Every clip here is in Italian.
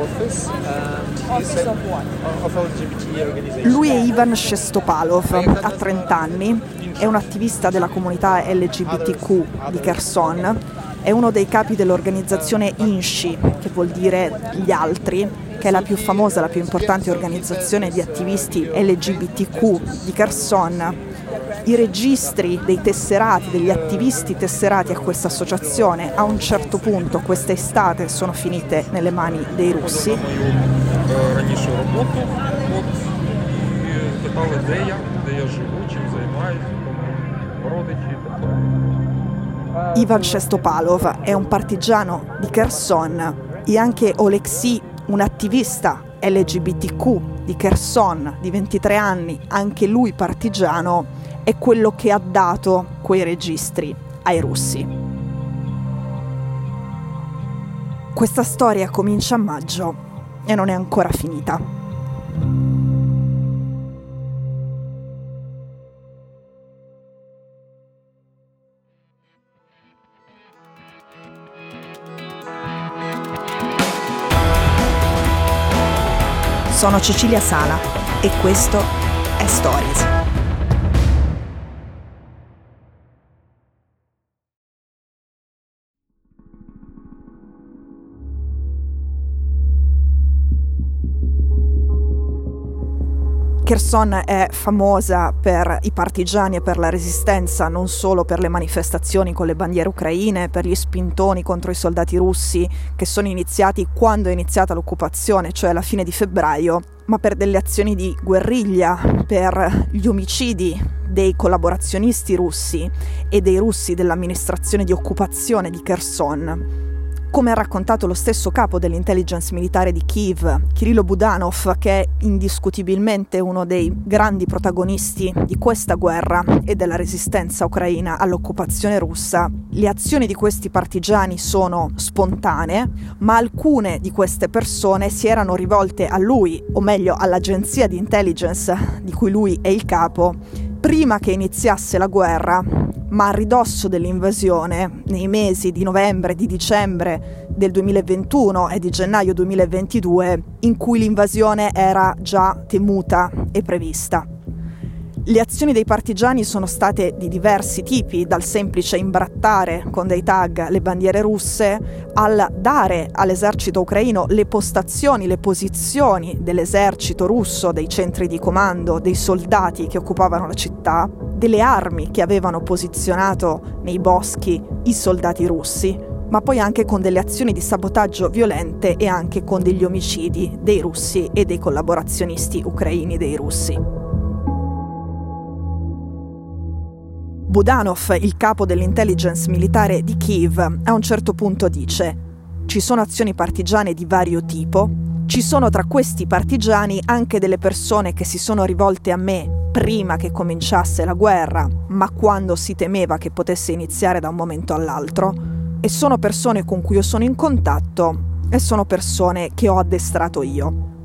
office. Office of? Of organization. Lui è Ivan Shestopalov, ha 30 anni, è un attivista della comunità LGBTQ di Kherson, è uno dei capi dell'organizzazione INSHI, che vuol dire gli altri, che è la più famosa, la più importante organizzazione di attivisti LGBTQ di Kherson i registri dei tesserati, degli attivisti tesserati a questa associazione a un certo punto questa estate sono finite nelle mani dei russi. Ivan Cestopalov è un partigiano di Kherson e anche Oleksiy, un attivista LGBTQ di Kherson di 23 anni, anche lui partigiano, è quello che ha dato quei registri ai russi. Questa storia comincia a maggio e non è ancora finita. Sono Cecilia Sala e questo è Stories. Kherson è famosa per i partigiani e per la resistenza, non solo per le manifestazioni con le bandiere ucraine, per gli spintoni contro i soldati russi che sono iniziati quando è iniziata l'occupazione, cioè alla fine di febbraio, ma per delle azioni di guerriglia, per gli omicidi dei collaborazionisti russi e dei russi dell'amministrazione di occupazione di Kherson. Come ha raccontato lo stesso capo dell'intelligence militare di Kiev, Kirillo Budanov, che è indiscutibilmente uno dei grandi protagonisti di questa guerra e della resistenza ucraina all'occupazione russa, le azioni di questi partigiani sono spontanee, ma alcune di queste persone si erano rivolte a lui, o meglio all'agenzia di intelligence di cui lui è il capo, prima che iniziasse la guerra, ma a ridosso dell'invasione, nei mesi di novembre e di dicembre del 2021 e di gennaio 2022, in cui l'invasione era già temuta e prevista. Le azioni dei partigiani sono state di diversi tipi, dal semplice imbrattare con dei tag le bandiere russe, al dare all'esercito ucraino le postazioni, le posizioni dell'esercito russo, dei centri di comando, dei soldati che occupavano la città, delle armi che avevano posizionato nei boschi i soldati russi, ma poi anche con delle azioni di sabotaggio violente e anche con degli omicidi dei russi e dei collaborazionisti ucraini dei russi. Budanov, il capo dell'intelligence militare di Kiev, a un certo punto dice ci sono azioni partigiane di vario tipo, ci sono tra questi partigiani anche delle persone che si sono rivolte a me prima che cominciasse la guerra, ma quando si temeva che potesse iniziare da un momento all'altro, e sono persone con cui io sono in contatto e sono persone che ho addestrato io.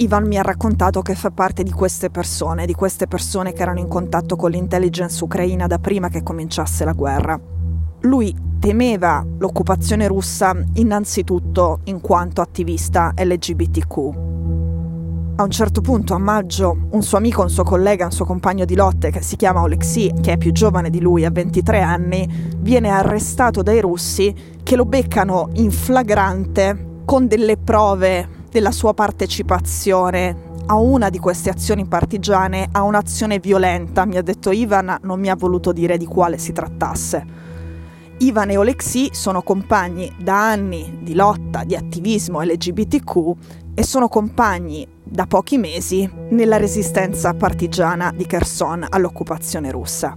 Ivan mi ha raccontato che fa parte di queste persone, di queste persone che erano in contatto con l'intelligence ucraina da prima che cominciasse la guerra. Lui temeva l'occupazione russa innanzitutto in quanto attivista LGBTQ. A un certo punto, a maggio, un suo amico, un suo collega, un suo compagno di lotte che si chiama Oleksiy, che è più giovane di lui, ha 23 anni, viene arrestato dai russi che lo beccano in flagrante con delle prove della sua partecipazione a una di queste azioni partigiane, a un'azione violenta. Mi ha detto Ivan, non mi ha voluto dire di quale si trattasse. Ivan e Oleksiy sono compagni da anni di lotta, di attivismo LGBTQ e sono compagni da pochi mesi nella resistenza partigiana di Kherson all'occupazione russa.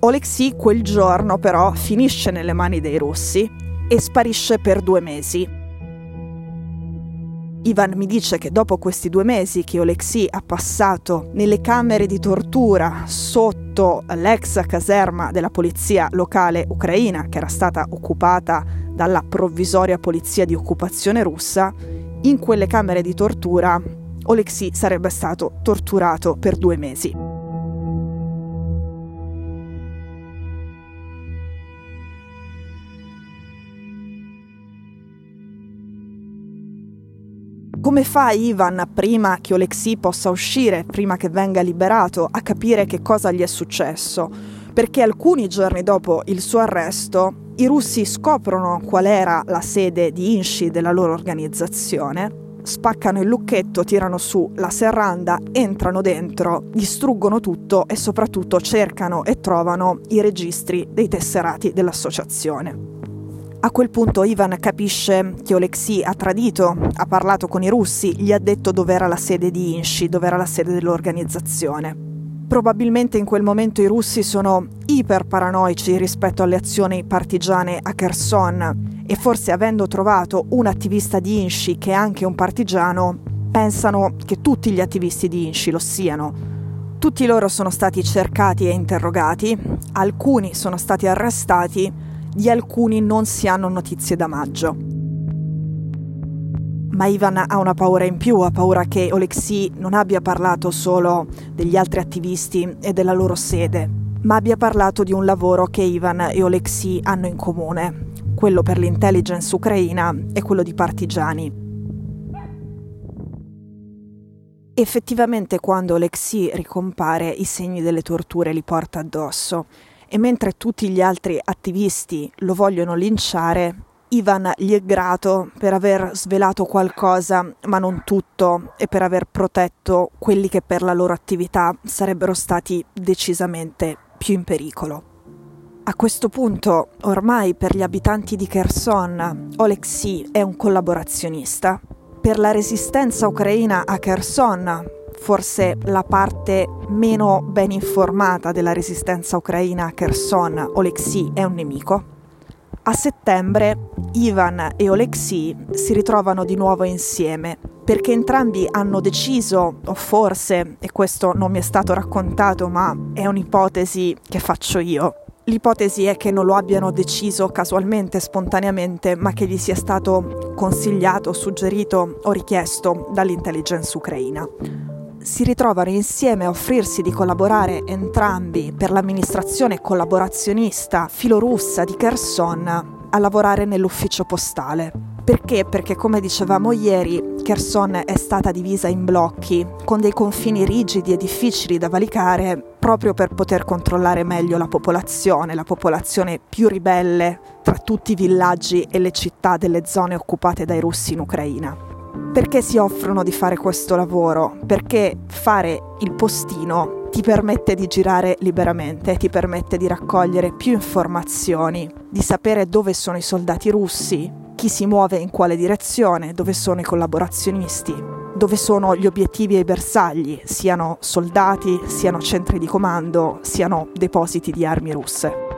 Oleksiy quel giorno però finisce nelle mani dei russi e sparisce per due mesi. Ivan mi dice che dopo questi due mesi che Oleksiy ha passato nelle camere di tortura sotto l'ex caserma della polizia locale ucraina, che era stata occupata dalla provvisoria polizia di occupazione russa, in quelle camere di tortura Oleksiy sarebbe stato torturato per due mesi. Come fa Ivan, prima che Oleksiy possa uscire, prima che venga liberato, a capire che cosa gli è successo? Perché alcuni giorni dopo il suo arresto, i russi scoprono qual era la sede di Inshi della loro organizzazione, spaccano il lucchetto, tirano su la serranda, entrano dentro, distruggono tutto e soprattutto cercano e trovano i registri dei tesserati dell'associazione. A quel punto Ivan capisce che Oleksiy ha tradito, ha parlato con i russi, gli ha detto dove era la sede di Inshi, dove era la sede dell'organizzazione. Probabilmente in quel momento i russi sono iper paranoici rispetto alle azioni partigiane a Kherson e forse avendo trovato un attivista di Inshi che è anche un partigiano, pensano che tutti gli attivisti di Inshi lo siano. Tutti loro sono stati cercati e interrogati, alcuni sono stati arrestati, di alcuni non si hanno notizie da maggio. Ma Ivan ha una paura in più, ha paura che Oleksiy non abbia parlato solo degli altri attivisti e della loro sede, ma abbia parlato di un lavoro che Ivan e Oleksiy hanno in comune, quello per l'intelligence ucraina e quello di partigiani. Effettivamente quando Oleksiy ricompare i segni delle torture li porta addosso e mentre tutti gli altri attivisti lo vogliono linciare, Ivan gli è grato per aver svelato qualcosa, ma non tutto, e per aver protetto quelli che per la loro attività sarebbero stati decisamente più in pericolo. A questo punto, ormai per gli abitanti di Kherson, Oleksiy è un collaborazionista. Per la resistenza ucraina a Kherson, forse la parte meno ben informata della resistenza ucraina a Kherson, Oleksiy è un nemico. A settembre Ivan e Oleksiy si ritrovano di nuovo insieme perché entrambi hanno deciso, o forse, e questo non mi è stato raccontato ma è un'ipotesi che faccio io, L'ipotesi è che non lo abbiano deciso casualmente, spontaneamente, ma che gli sia stato consigliato, suggerito o richiesto dall'intelligence ucraina si ritrovano insieme a offrirsi di collaborare entrambi per l'amministrazione collaborazionista filorussa di Kherson a lavorare nell'ufficio postale. Perché? Perché come dicevamo ieri, Kherson è stata divisa in blocchi, con dei confini rigidi e difficili da valicare, proprio per poter controllare meglio la popolazione, la popolazione più ribelle tra tutti i villaggi e le città delle zone occupate dai russi in Ucraina. Perché si offrono di fare questo lavoro? Perché fare il postino ti permette di girare liberamente, ti permette di raccogliere più informazioni, di sapere dove sono i soldati russi, chi si muove in quale direzione, dove sono i collaborazionisti, dove sono gli obiettivi e i bersagli, siano soldati, siano centri di comando, siano depositi di armi russe.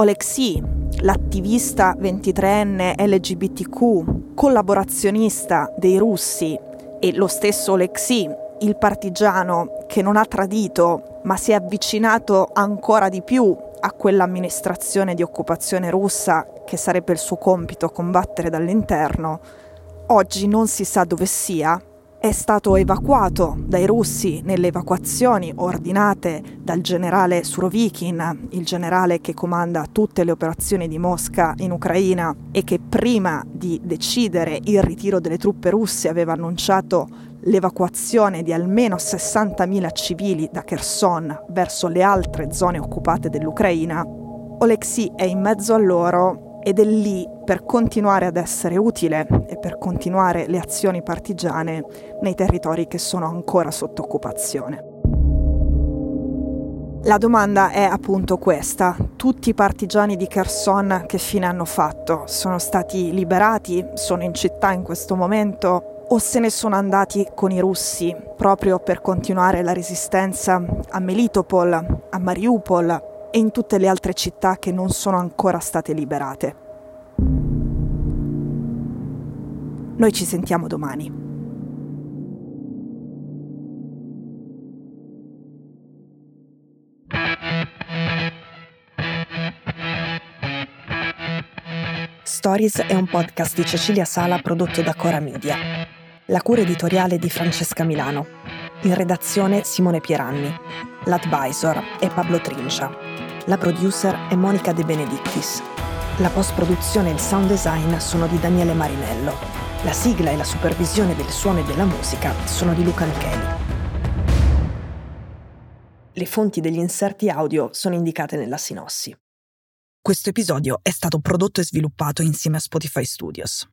Oleksiy, l'attivista 23enne LGBTQ, collaborazionista dei russi, e lo stesso Oleksiy, il partigiano che non ha tradito ma si è avvicinato ancora di più a quell'amministrazione di occupazione russa che sarebbe il suo compito combattere dall'interno, oggi non si sa dove sia è stato evacuato dai russi nelle evacuazioni ordinate dal generale Surovikin, il generale che comanda tutte le operazioni di Mosca in Ucraina e che prima di decidere il ritiro delle truppe russe aveva annunciato l'evacuazione di almeno 60.000 civili da Kherson verso le altre zone occupate dell'Ucraina. Oleksiy è in mezzo a loro ed è lì per continuare ad essere utile e per continuare le azioni partigiane nei territori che sono ancora sotto occupazione. La domanda è appunto questa. Tutti i partigiani di Kherson che fine hanno fatto? Sono stati liberati? Sono in città in questo momento? O se ne sono andati con i russi proprio per continuare la resistenza a Melitopol, a Mariupol e in tutte le altre città che non sono ancora state liberate. Noi ci sentiamo domani. Stories è un podcast di Cecilia Sala prodotto da Cora Media. La cura editoriale di Francesca Milano. In redazione Simone Pieranni. L'advisor è Pablo Trincia. La producer è Monica De Benedictis. La post-produzione e il sound design sono di Daniele Marinello. La sigla e la supervisione del suono e della musica sono di Luca Micheli. Le fonti degli inserti audio sono indicate nella sinossi. Questo episodio è stato prodotto e sviluppato insieme a Spotify Studios.